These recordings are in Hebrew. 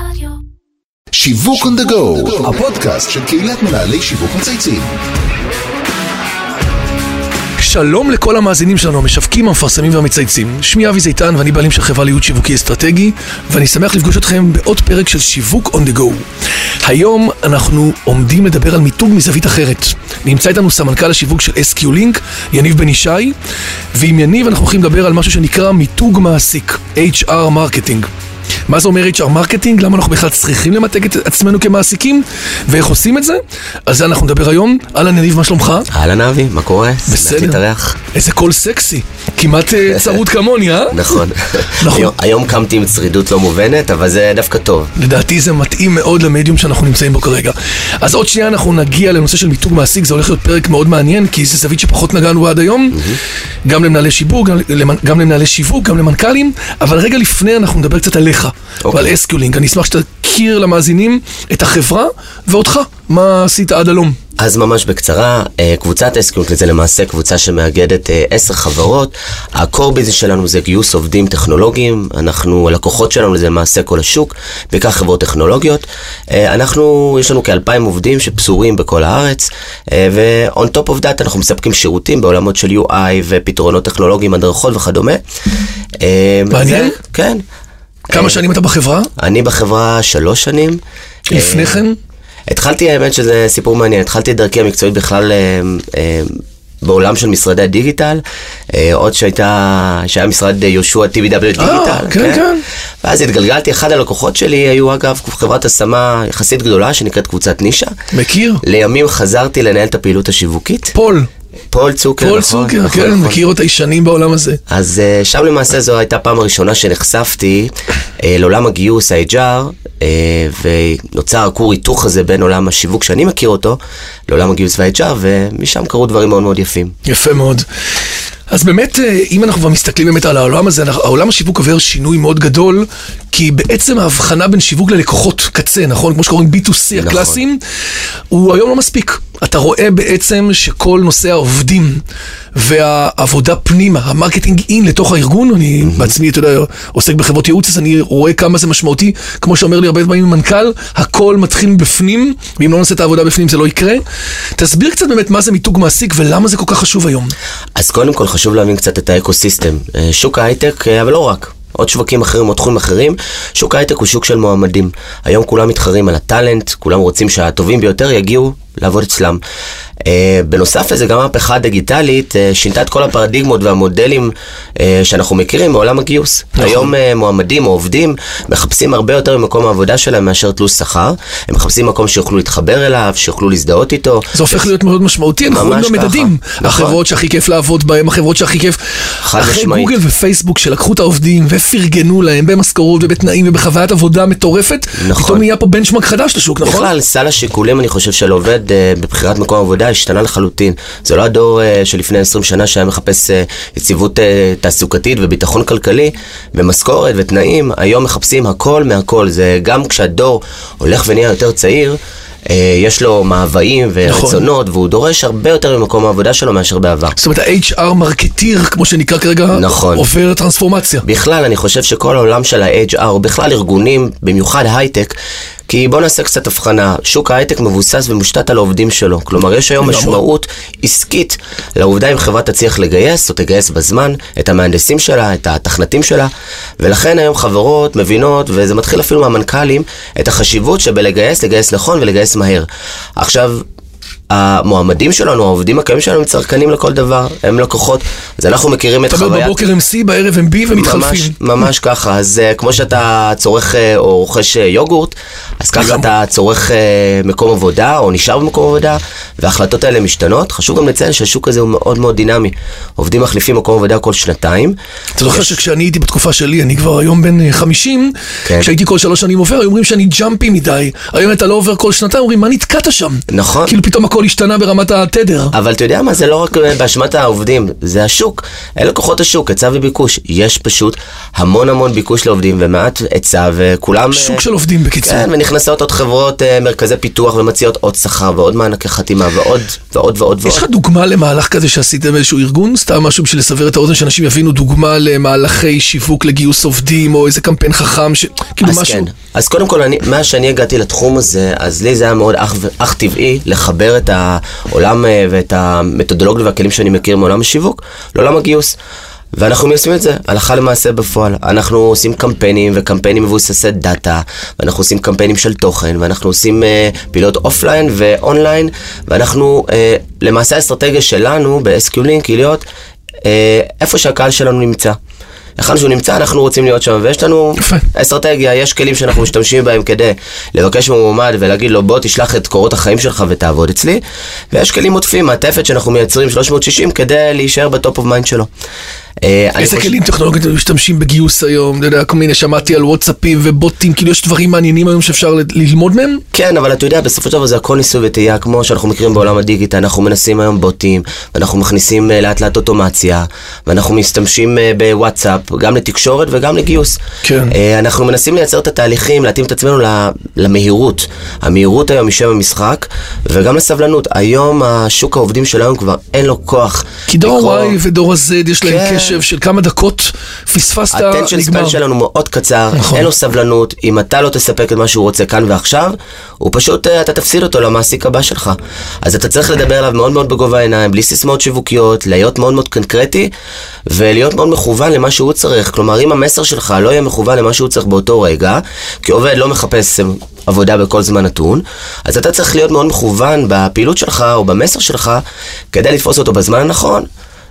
רדיו. שיווק on the go, הפודקאסט של קהילת מנהלי שיווק מצייצים. שלום לכל המאזינים שלנו, המשווקים, המפרסמים והמצייצים. שמי אבי זיתן ואני בעלים של חברה לייעוץ שיווקי אסטרטגי, ואני שמח לפגוש אתכם בעוד פרק של שיווק on the go. היום אנחנו עומדים לדבר על מיתוג מזווית אחרת. נמצא איתנו סמנכ"ל השיווק של SQLink, יניב בן ישי, ועם יניב אנחנו הולכים לדבר על משהו שנקרא מיתוג מעסיק, HR marketing. מה זה אומר HR marketing? למה אנחנו בכלל צריכים למתג את עצמנו כמעסיקים? ואיך עושים את זה? על זה אנחנו נדבר היום. אהלן יניב, מה שלומך? אהלן אבי, מה קורה? בסדר. איזה קול סקסי. כמעט אה, צרוד כמוני, אה? נכון. נכון. היום- קמתי עם צרידות לא מובנת, אבל זה דווקא טוב. לדעתי זה מתאים מאוד למדיום שאנחנו נמצאים בו כרגע. אז עוד שנייה אנחנו נגיע לנושא של מיתוג מעסיק, זה הולך להיות פרק מאוד מעניין, כי זה זווית שפחות נגענו עד היום, למנהלי גם למנהלי שיווק, גם למנכ"לים, אבל רגע לפני אנחנו נדבר קצת עליך, אוקיי. ועל SQLink. אני אשמח שתכיר למאזינים את החברה ואותך, מה עשית עד הלום. אז ממש בקצרה, אה, קבוצת SQLink זה למעשה קבוצה שמאגדת אה, עשר חברות. ה-core business שלנו זה גיוס עובדים טכנולוגיים, אנחנו, הלקוחות שלנו זה למעשה כל השוק, בעיקר חברות טכנולוגיות. אה, אנחנו, יש לנו כאלפיים עובדים שפזורים בכל הארץ, ו-on top of that אנחנו מספקים שירותים בעולמות של UI ופתרונות טכנולוגיים, הדרכות וכדומה. מעניין. כן. כמה אה, שנים אתה בחברה? אני בחברה שלוש שנים. לפני אה, כן? התחלתי, האמת שזה סיפור מעניין, התחלתי את דרכי המקצועית בכלל אה, אה, בעולם של משרדי הדיגיטל, אה, עוד שהייתה, שהיה משרד אה, יהושע TVW דיגיטל. כן, כן. ואז התגלגלתי, אחד הלקוחות שלי היו אגב חברת השמה יחסית גדולה שנקראת קבוצת נישה. מכיר? לימים חזרתי לנהל את הפעילות השיווקית. פול. פול צוקר, פול נכון, צוקר, נכון, כן, נכון. מכיר אותה שנים בעולם הזה. אז אה, שם למעשה זו הייתה הפעם הראשונה שנחשפתי אה, לעולם הגיוס, ה-HR, אה, ונוצר הכור היתוך הזה בין עולם השיווק שאני מכיר אותו, לעולם הגיוס וה-HR, ומשם קרו דברים מאוד מאוד יפים. יפה מאוד. אז באמת, אה, אם אנחנו כבר מסתכלים באמת על העולם הזה, העולם השיווק עובר שינוי מאוד גדול, כי בעצם ההבחנה בין שיווק ללקוחות קצה, נכון? כמו שקוראים B2C נכון. הקלאסיים, הוא היום לא מספיק. אתה רואה בעצם שכל נושא העובדים והעבודה פנימה, ה marketing in לתוך הארגון, אני בעצמי, אתה יודע, עוסק בחברות ייעוץ, אז אני רואה כמה זה משמעותי. כמו שאומר לי הרבה פעמים מנכ"ל, הכל מתחיל בפנים, ואם לא נעשה את העבודה בפנים זה לא יקרה. תסביר קצת באמת מה זה מיתוג מעסיק ולמה זה כל כך חשוב היום. אז קודם כל חשוב להבין קצת את ה ecosystem. אה, שוק ההייטק, אה, אבל לא רק. עוד שווקים אחרים, עוד תחומים אחרים, שוק ההייטק הוא שוק של מועמדים. היום כולם מתחרים על הטאלנט, כולם רוצים שהטובים ביותר יגיעו לעבוד אצלם. Uh, בנוסף לזה, גם המהפכה הדיגיטלית uh, שינתה את כל הפרדיגמות והמודלים uh, שאנחנו מכירים מעולם הגיוס. נכון. היום uh, מועמדים או עובדים מחפשים הרבה יותר ממקום העבודה שלהם מאשר תלוש שכר. הם מחפשים מקום שיוכלו להתחבר אליו, שיוכלו להזדהות איתו. זה הופך להיות מאוד משמעותי, אנחנו רואים במדדים. נכון. החברות שהכי כיף לעבוד בהן, החברות שהכי כיף. חד אחרי משמעית. גוגל ופייסבוק שלקחו את העובדים ופרגנו להם במשכורות ובתנאים ובחוויית עבודה מטורפת, נכון. פתאום נהיה פה בנצ'מארק חדש לשוק, נכון? בכלל, סל השיקולים, אני חושב, של עובד אה, בבחירת מקום עבודה השתנה לחלוטין. זה לא הדור אה, שלפני 20 שנה שהיה מחפש אה, יציבות תעסוקתית וביטחון כלכלי ומשכורת ותנאים. היום מחפשים הכל מהכל. זה גם כשהדור הולך ונהיה יותר צעיר, יש לו מאוויים ורצונות, והוא דורש הרבה יותר ממקום העבודה שלו מאשר בעבר. זאת אומרת, ה-HR מרקטיר, כמו שנקרא כרגע, נכון. עובר טרנספורמציה. בכלל, אני חושב שכל העולם של ה-HR, או בכלל ארגונים, במיוחד הייטק, כי בוא נעשה קצת הבחנה, שוק ההייטק מבוסס ומושתת על העובדים שלו. כלומר, יש היום. משמעות עסקית לעובדה אם חברה תצליח לגייס, או תגייס בזמן, את המהנדסים שלה, את התכנתים שלה, ולכן היום חברות מבינות, וזה מתחיל אפילו מהמנכ"לים, את החשיבות שבלגייס, לגייס נכון ולגייס מהר. עכשיו, המועמדים שלנו, העובדים הקיימים שלנו, הם צרכנים לכל דבר, הם לקוחות. אז אנחנו מכירים את אתה אומר חוויית... בבוקר הם C, בערב הם B ממש, ומתחלפים. ממש ככה, אז uh, כמו שאתה צורך uh, או רוכש uh, יוגורט, אז ככה. אתה צורך מקום עבודה או נשאר במקום עבודה, וההחלטות האלה משתנות. חשוב גם לציין שהשוק הזה הוא מאוד מאוד דינמי. עובדים מחליפים מקום עבודה כל שנתיים. אתה זוכר שכשאני הייתי בתקופה שלי, אני כבר היום בן אה, 50, כן. כשהייתי כל שלוש שנים עובר, היו אומרים שאני ג'אמפי מדי. היום אתה לא עובר כל שנתיים, אומרים, מה נתקעת שם? נכון. כאילו פתאום הכל השתנה ברמת התדר. אבל אתה יודע מה, זה לא רק באשמת העובדים, זה השוק. אלה כוחות השוק, היצע וביקוש. יש פשוט המון המון ביקוש לעובדים ומעט היצע וכולם... שוק אה, של עובדים בקיצור. כן, ונכנסות עוד חברות, אה, מרכזי פיתוח ומציעות עוד שכר ועוד מענקי חתימה ועוד ועוד ועוד ועוד. יש לך דוגמה למהלך כזה שעשיתם איזשהו ארגון? סתם משהו בשביל לסבר את האוזן, שאנשים יבינו דוגמה למהלכי שיווק לגיוס עובדים, או איזה קמפיין חכם, ש... כאילו משהו. כן, אז קודם כל, אני, מאז שאני הגעתי לתחום הזה, אז לי זה היה מאוד אך, אך טבעי לחבר את העולם אה, ואת המתודולוגיה והכלים שאני מכיר מעולם השיווק לעולם הגיוס. ואנחנו מיישמים את זה הלכה למעשה בפועל. אנחנו עושים קמפיינים וקמפיינים מבוססי דאטה, ואנחנו עושים קמפיינים של תוכן, ואנחנו עושים אה, פעילות אופליין ואונליין, ואנחנו, אה, למעשה האסטרטגיה שלנו ב- SQLink היא להיות אה, איפה שהקהל שלנו נמצא. היכן שהוא נמצא, אנחנו רוצים להיות שם, ויש לנו יפה. אסטרטגיה, יש כלים שאנחנו משתמשים בהם כדי לבקש ממועמד ולהגיד לו בוא תשלח את קורות החיים שלך ותעבוד אצלי, ויש כלים עוטפים, מעטפת שאנחנו מייצרים 360 כדי להישאר ב top of mind שלו. אה, איזה חושב- כלים טכנולוגיים אתם משתמשים בגיוס היום? אתה יודע, כל מיני, שמעתי על וואטסאפים ובוטים, כאילו יש דברים מעניינים היום שאפשר ללמוד מהם? כן, אבל אתה יודע, בסופו של דבר זה הכל ניסוי וטעייה, כמו שאנחנו מכירים בעולם הדיגיטל, אנחנו מנסים היום בוטים, ואנחנו מכניסים אה, לאט לאט אוטומציה, ואנחנו משתמשים אה, בוואטסאפ, גם לתקשורת וגם לגיוס. כן. אה, אנחנו מנסים לייצר את התהליכים, להתאים את עצמנו למהירות. המהירות היום היא שם המשחק, וגם לסבלנות. היום השוק העובדים שלנו כבר אין לו כוח. כי דור לקרוא- Y ודור ה-Z יש להם כן. קשב של כמה דקות, פספסת, הטנשן נגמר. ספן שלנו מאוד קצר, נכון. אין לו סבלנות, אם אתה לא תספק את מה שהוא רוצה כאן ועכשיו, הוא פשוט, אה, אתה תפסיד אותו למעסיק הבא שלך. אז אתה צריך לדבר אליו מאוד מאוד בגובה העיניים, בלי סיסמאות שיווקיות, להיות מאוד מאוד קונקרטי, ולהיות מאוד מכוון למה שהוא צריך. כלומר, אם המסר שלך לא יהיה מכוון למה שהוא צריך באותו רגע, כי עובד לא מחפש אה, עבודה בכל זמן נתון, אז אתה צריך להיות מאוד מכוון בפעילות שלך או במסר שלך, כדי לתפוס אותו בזמן הנכון.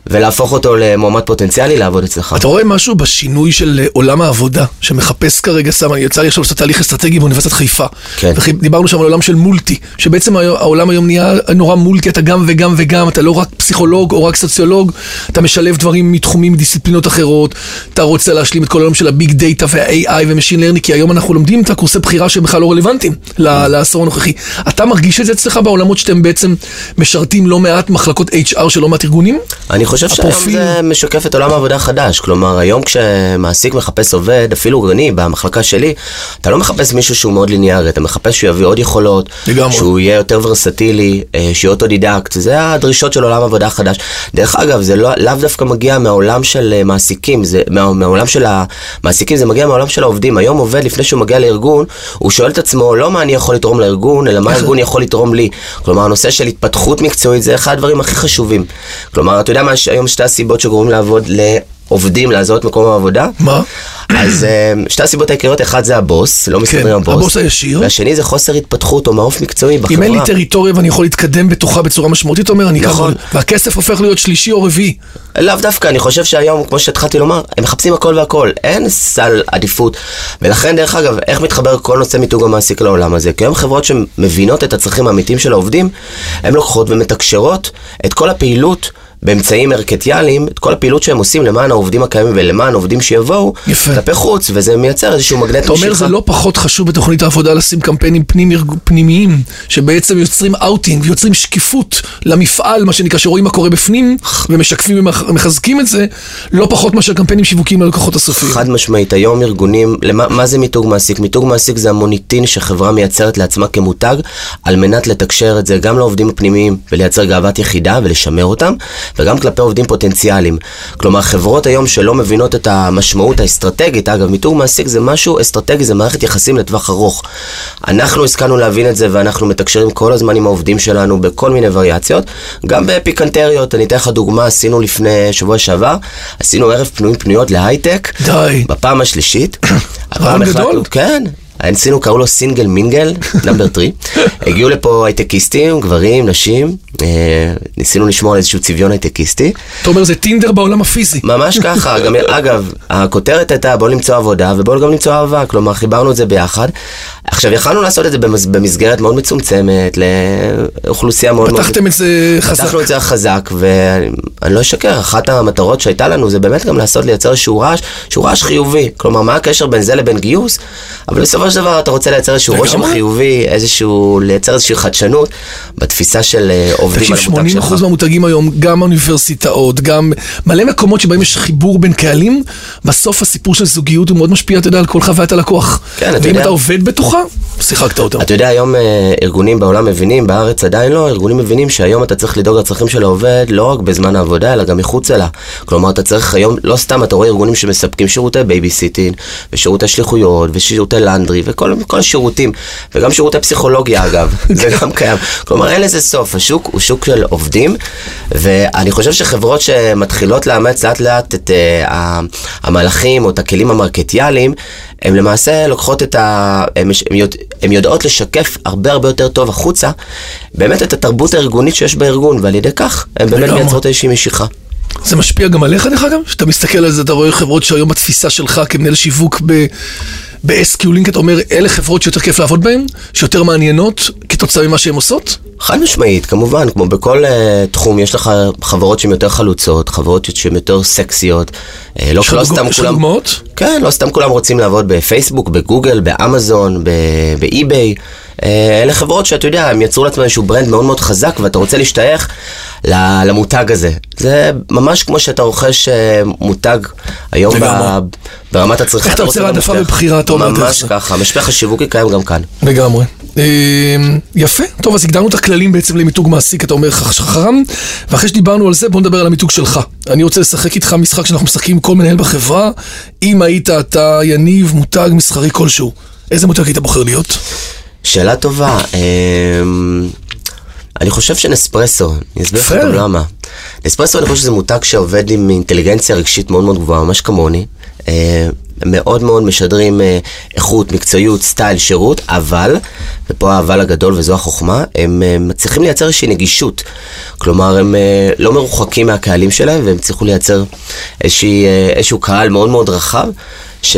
ולהפוך אותו למועמד פוטנציאלי לעבוד אצלך. אתה רואה משהו בשינוי של אה, עולם העבודה, שמחפש כרגע, סתם, אני יצא לי עכשיו לעשות תהליך אסטרטגי באוניברסיטת חיפה. כן. דיברנו שם על עולם של מולטי, שבעצם העולם היום נהיה נורא מולטי, אתה גם וגם וגם, אתה לא רק פסיכולוג או רק סוציולוג, אתה משלב דברים מתחומים, מדיסציפלינות אחרות, אתה רוצה להשלים את כל העולם של ה big data וה-AI ו machine learning, כי היום אנחנו לומדים את הקורסי בחירה שהם בכלל לא רלוונטיים ל- לעשור הנוכחי. אתה מרגיש את זה אצלך בעולמות שאתם בעצם משרתים לא מעט מחלקות HR של לא מעט ארגונים? אני חושב שהיום הפרופיל- זה משקף את עולם העבודה החדש. כלומר, היום כשמעסיק מחפש עובד, אפילו אני, במחלקה שלי, אתה לא מחפש מישהו שהוא מאוד ליניארי, אתה מחפש שהוא יביא עוד יכולות, לגמרי. שהוא יהיה יותר ורסטילי, אה, שיהיה אוטודידקט, זה הדרישות של עולם העבודה החדש. דרך אגב, זה לא, לאו דווקא מגיע מהעולם של אה, מעסיקים, זה מה, מהעולם של המעסיקים, זה מגיע מהעולם של העובדים. היום עובד, לפני שהוא מגיע לארגון, הוא שואל את עצמו, לא מה אני יכול לתרום לארגון, אלא מה הארגון יכול לתרום לי. כלומר, הנושא של התפתחות מקצועית זה אחד הדברים הכי חשובים. כלומר, אתה יודע מה, יש היום שתי הסיבות שגורמים לעבוד לעובדים לעזוב את מקום העבודה? מה? אז אה, שתי הסיבות העיקריות, אחד זה הבוס, לא מסתדר כן, עם הבוס. הבוס הישיר. והשני זה חוסר התפתחות או מעוף מקצועי בחברה. אם אין לי טריטוריה ואני יכול להתקדם בתוכה בצורה משמעותית, אומר, אני נכון. ככה, והכסף הופך להיות שלישי או רביעי. לאו דווקא, אני חושב שהיום, כמו שהתחלתי לומר, הם מחפשים הכל והכל, אין סל עדיפות. ולכן, דרך אגב, איך מתחבר כל נושא מיתוג המעסיק לעולם הזה? כי היום חברות שמבינות את הצרכים האמיתיים של העובדים, הן לוקחות ומתקשרות את כל הפעילות. באמצעים ערכטיאליים, את כל הפעילות שהם עושים למען העובדים הקיימים ולמען העובדים שיבואו. כלפי חוץ, וזה מייצר איזשהו מגנט אתה אומר, זה לא פחות חשוב בתוכנית העבודה לשים קמפיינים פנים פנימיים, שבעצם יוצרים אאוטינג ויוצרים שקיפות למפעל, מה שנקרא, שרואים מה קורה בפנים, ומשקפים ומחזקים את זה, לא פחות מאשר קמפיינים שיווקיים ללקוחות הסופיים. חד משמעית, היום ארגונים, למה, מה זה מיתוג מעסיק? מיתוג מעסיק זה המוניטין שחברה מייצרת לעצמה כמותג, על מנת לתקשר את זה גם לעובדים הפנימיים ולייצר גאוות יחידה ולשמר אותם, וגם כלפי עובדים פוטנציאליים. כלומר, חברות היום שלא מבינות את המשמעות האסטרטגית, אגב, מיתוג מעסיק זה משהו אסטרטגי, זה מערכת יחסים לטווח ארוך. אנחנו השכלנו להבין את זה ואנחנו מתקשרים כל הזמן עם העובדים שלנו בכל מיני וריאציות, גם בפיקנטריות, אני אתן לך דוגמה, עשינו לפני שבוע שעבר, עשינו ערב פנויים פנויות להייטק. די. בפעם השלישית. רעיון הפעם גדול. כן. עשינו, קראו לו סינגל מינגל, נאמבר 3. הגיעו לפה הייטקיסטים, גברים, נשים. אה, ניסינו לשמור על איזשהו צביון הייטקיסטי. אתה אומר, זה טינדר בעולם הפיזי. ממש ככה, גם אגב, הכותרת הייתה בואו למצוא עבודה ובואו גם למצוא אהבה, כלומר חיברנו את זה ביחד. עכשיו יכלנו לעשות את זה במס- במסגרת מאוד מצומצמת, לאוכלוסייה מאוד מאוד... פתחתם את זה חזק. פתחנו את זה חזק, ואני לא אשקר, אחת המטרות שהייתה לנו זה באמת גם לעשות, לייצר איזשהו רעש, שהוא רעש חיובי. כלומר, מה הקשר בין זה לבין גיוס? אבל בסופו של דבר אתה רוצה לייצר איזשהו רושם. חיובי, איזשהו, לייצר איזושהי חדשנות בתפיסה של אה, עובדים תקשיב, על המותג 80% שלך. מהמותגים היום, גם אוניברסיטאות, גם מלא מקומות שבהם יש חיבור בין קהלים, בסוף הסיפור של זוגיות הוא מאוד משפיע, אתה יודע, על כל חוויית הלקוח. כן, אתה ואם יודע. אתה עובד בתוכה, שיחקת אותם. אתה יודע, היום אה, ארגונים בעולם מבינים, בארץ עדיין לא, ארגונים מבינים שהיום אתה צריך לדאוג לצרכים של העובד לא רק בזמן העבודה, אלא גם מחוצה לה. כלומר, אתה צריך היום, לא סתם, אתה רואה ארגונים שמספקים שירותי babysitting, ושירותי שליחויות, ושירותי laundry, וכל כל השירותים, וגם שירותי פסיכולוגיה אגב, זה גם קיים. כלומר, אין לזה סוף, השוק הוא שוק של עובדים, ואני חושב שחברות שמתחילות לאמץ לאט לאט את uh, המהלכים או את הכלים המרקטיאליים, הן למעשה לוקחות את ה... הן יודע... יודעות לשקף הרבה הרבה יותר טוב החוצה, באמת את התרבות הארגונית שיש בארגון, ועל ידי כך הן באמת מייצרות איזושהי משיכה. זה משפיע גם עליך דרך אגב? כשאתה מסתכל על זה, אתה רואה חברות שהיום התפיסה שלך כמנהל שיווק ב... ב-SQ לינק אתה אומר, אלה חברות שיותר כיף לעבוד בהן? שיותר מעניינות כתוצאה ממה שהן עושות? חד משמעית, כמובן, כמו בכל uh, תחום, יש לך חברות שהן יותר חלוצות, חברות שהן יותר סקסיות. Uh, לא, לא סתם כולם... יש דוגמאות? כן, לא סתם כולם רוצים לעבוד בפייסבוק, בגוגל, באמזון, באי-ביי. אה, אלה חברות שאתה יודע, הם יצרו לעצמם איזשהו ברנד מאוד מאוד חזק ואתה רוצה להשתייך למותג הזה. זה ממש כמו שאתה רוכש אה, מותג היום ב... ברמת הצריכה. איך אתה רוצה העדפה בבחירה, אתה אומר ממש ככה, המשפך השיווקי קיים גם כאן. לגמרי. אה, יפה, טוב אז הגדרנו את הכללים בעצם למיתוג מעסיק, אתה אומר חכם, ואחרי שדיברנו על זה בוא נדבר על המיתוג שלך. אני רוצה לשחק איתך משחק שאנחנו משחקים עם כל מנהל בחברה, אם היית אתה יניב מותג מסחרי כלשהו, איזה מותג היית בוחר להיות? שאלה טובה. אני חושב שנספרסו, אני אסביר לך גם למה. נספרסו אני חושב שזה מותג שעובד עם אינטליגנציה רגשית מאוד מאוד גבוהה, ממש כמוני. אה, מאוד מאוד משדרים אה, איכות, מקצועיות, סטייל, שירות, אבל, ופה האבל הגדול וזו החוכמה, הם אה, מצליחים לייצר איזושהי נגישות. כלומר, הם לא מרוחקים מהקהלים שלהם, והם הצליחו לייצר איזושהי, איזשהו קהל מאוד מאוד רחב, ש...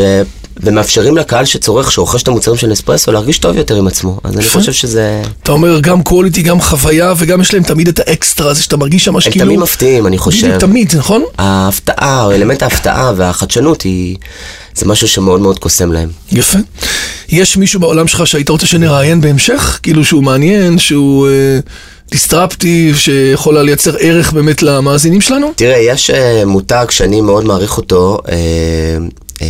ומאפשרים לקהל שצורך, שרוכש את המוצרים של נספרסו, להרגיש טוב יותר עם עצמו. אז אני חושב שזה... אתה אומר, גם quality, גם חוויה, וגם יש להם תמיד את האקסטרה הזה שאתה מרגיש שם שכאילו... הם תמיד מפתיעים, אני חושב. תמיד, נכון? ההפתעה, או אלמנט ההפתעה והחדשנות היא... זה משהו שמאוד מאוד קוסם להם. יפה. יש מישהו בעולם שלך שהיית רוצה שנראיין בהמשך? כאילו שהוא מעניין, שהוא... אה... דיסטרפטיב, שיכולה לייצר ערך באמת למאזינים שלנו? תראה, יש uh, מותג שאני מאוד מעריך אותו, uh, uh,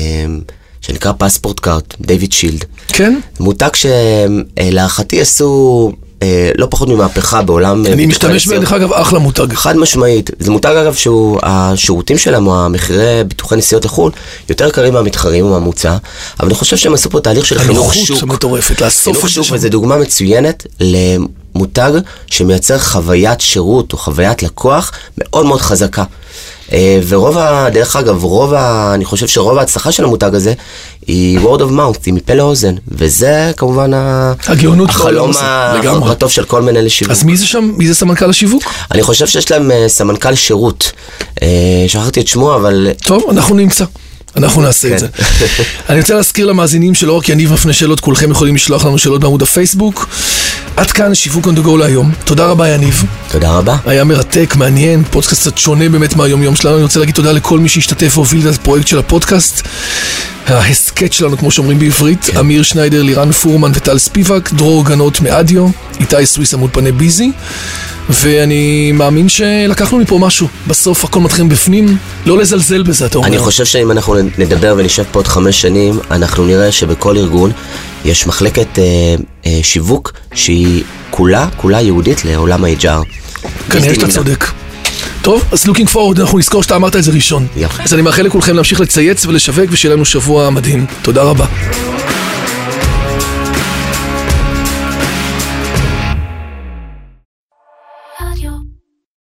שנקרא פספורט קארט, דיוויד שילד. כן? מותג שלהערכתי עשו אה, לא פחות ממהפכה בעולם... אני משתמש בהם, דרך אגב, אחלה מותג. חד משמעית. זה מותג, אגב, שהשירותים שלהם, או המחירי ביטוחי נסיעות לחו"ל, יותר קרים מהמתחרים או מהמוצע, אבל אני חושב שהם עשו פה תהליך של חינוך שוק. הנוחות המטורפת, לאסוף את זה. שוק, וזו דוגמה מצוינת למותג שמייצר חוויית שירות או חוויית לקוח מאוד מאוד חזקה. אה, ורוב ה... דרך אגב, רוב ה... אני חושב שרוב ההצלחה של המותג הזה היא word of mouth, היא מפה לאוזן. וזה כמובן הגאונות החלום הטוב של כל מנהל שיווק. אז מי זה שם? מי זה סמנכ"ל השיווק? אני חושב שיש להם אה, סמנכ"ל שירות. אה, שכחתי את שמו, אבל... טוב, אנחנו נמצא. אנחנו נעשה את זה. כן. אני רוצה להזכיר למאזינים שלא רק יניב מפנה שאלות, כולכם יכולים לשלוח לנו שאלות בעמוד הפייסבוק. עד כאן שיווק the go להיום. תודה רבה יניב. תודה רבה. היה מרתק, מעניין, פודקאסט קצת שונה באמת מהיום יום שלנו. אני רוצה להגיד תודה לכל מי שהשתתף והוביל את הפרויקט של הפודקאסט. ההסכת שלנו, כמו שאומרים בעברית, כן. אמיר שניידר, לירן פורמן וטל ספיבק, דרור גנות מאדיו, איתי סוויס עמוד פני ביזי. ואני מאמין שלקחנו מפה משהו. בסוף הכל מתחיל בפנים, לא לזלזל בזה, אתה אומר. אני חושב שאם אנחנו נדבר ונשב פה עוד חמש שנים, אנחנו נראה שבכל ארגון יש מחלקת אה, אה, שיווק שהיא כולה, כולה יהודית לעולם ה-HR. כנראה שאתה צודק. טוב, אז looking forward, אנחנו נזכור שאתה אמרת את זה ראשון. יפה. אז אני מאחל לכולכם להמשיך לצייץ ולשווק ושיהיה לנו שבוע מדהים. תודה רבה.